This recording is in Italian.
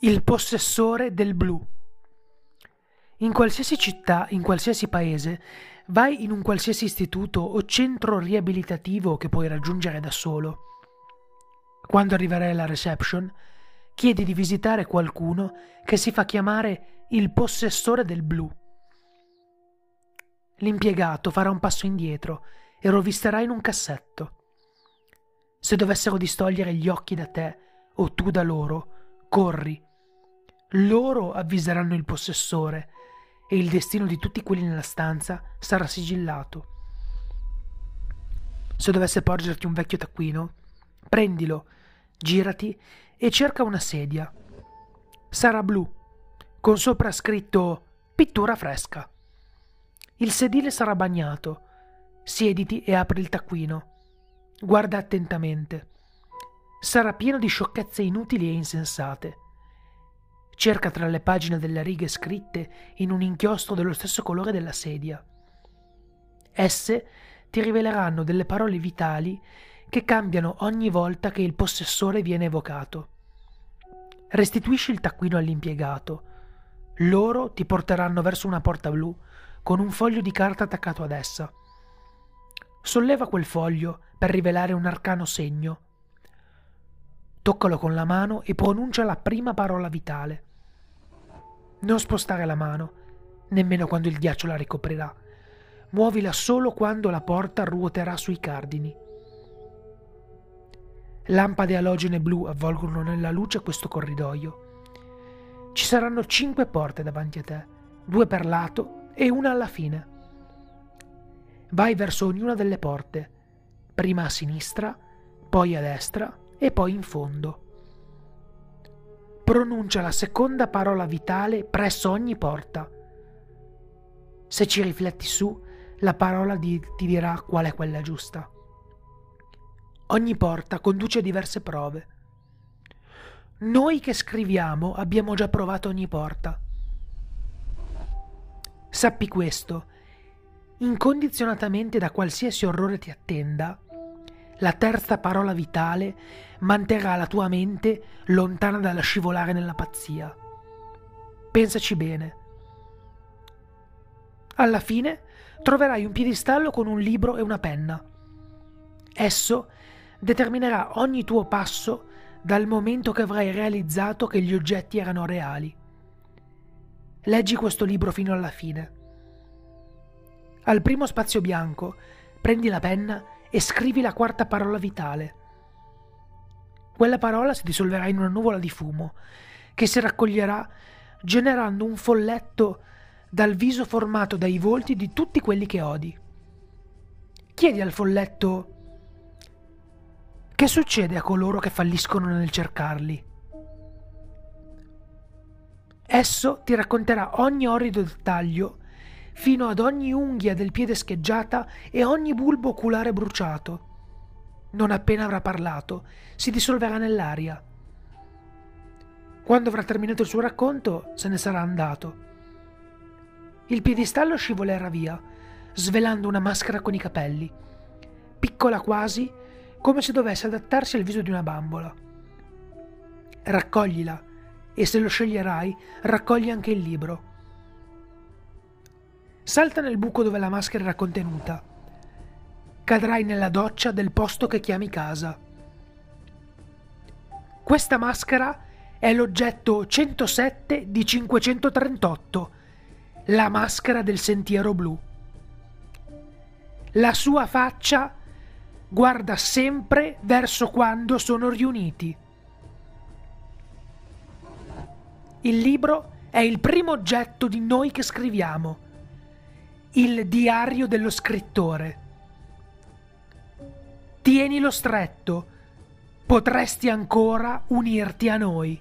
Il possessore del blu. In qualsiasi città, in qualsiasi paese, vai in un qualsiasi istituto o centro riabilitativo che puoi raggiungere da solo. Quando arriverai alla reception, chiedi di visitare qualcuno che si fa chiamare il possessore del blu. L'impiegato farà un passo indietro e rovisterà in un cassetto. Se dovessero distogliere gli occhi da te o tu da loro, corri loro avviseranno il possessore e il destino di tutti quelli nella stanza sarà sigillato. Se dovesse porgerti un vecchio taccuino, prendilo, girati e cerca una sedia. Sarà blu, con sopra scritto pittura fresca. Il sedile sarà bagnato. Siediti e apri il taccuino. Guarda attentamente. Sarà pieno di sciocchezze inutili e insensate cerca tra le pagine delle righe scritte in un inchiostro dello stesso colore della sedia. Esse ti riveleranno delle parole vitali che cambiano ogni volta che il possessore viene evocato. Restituisci il taccuino all'impiegato. Loro ti porteranno verso una porta blu con un foglio di carta attaccato ad essa. Solleva quel foglio per rivelare un arcano segno. Toccalo con la mano e pronuncia la prima parola vitale. Non spostare la mano, nemmeno quando il ghiaccio la ricoprirà. Muovila solo quando la porta ruoterà sui cardini. Lampade alogene blu avvolgono nella luce questo corridoio. Ci saranno cinque porte davanti a te, due per lato e una alla fine. Vai verso ognuna delle porte, prima a sinistra, poi a destra e poi in fondo pronuncia la seconda parola vitale presso ogni porta. Se ci rifletti su, la parola di, ti dirà qual è quella giusta. Ogni porta conduce a diverse prove. Noi che scriviamo abbiamo già provato ogni porta. Sappi questo, incondizionatamente da qualsiasi orrore ti attenda, la terza parola vitale manterrà la tua mente lontana dalla scivolare nella pazzia. Pensaci bene. Alla fine troverai un piedistallo con un libro e una penna. Esso determinerà ogni tuo passo dal momento che avrai realizzato che gli oggetti erano reali. Leggi questo libro fino alla fine. Al primo spazio bianco prendi la penna e scrivi la quarta parola vitale. Quella parola si dissolverà in una nuvola di fumo che si raccoglierà generando un folletto dal viso formato dai volti di tutti quelli che odi. Chiedi al folletto che succede a coloro che falliscono nel cercarli. Esso ti racconterà ogni orrido dettaglio fino ad ogni unghia del piede scheggiata e ogni bulbo oculare bruciato. Non appena avrà parlato, si dissolverà nell'aria. Quando avrà terminato il suo racconto, se ne sarà andato. Il piedistallo scivolerà via, svelando una maschera con i capelli, piccola quasi, come se dovesse adattarsi al viso di una bambola. Raccoglila e se lo sceglierai, raccogli anche il libro. Salta nel buco dove la maschera era contenuta. Cadrai nella doccia del posto che chiami casa. Questa maschera è l'oggetto 107 di 538, la maschera del sentiero blu. La sua faccia guarda sempre verso quando sono riuniti. Il libro è il primo oggetto di noi che scriviamo il diario dello scrittore. Tienilo stretto, potresti ancora unirti a noi.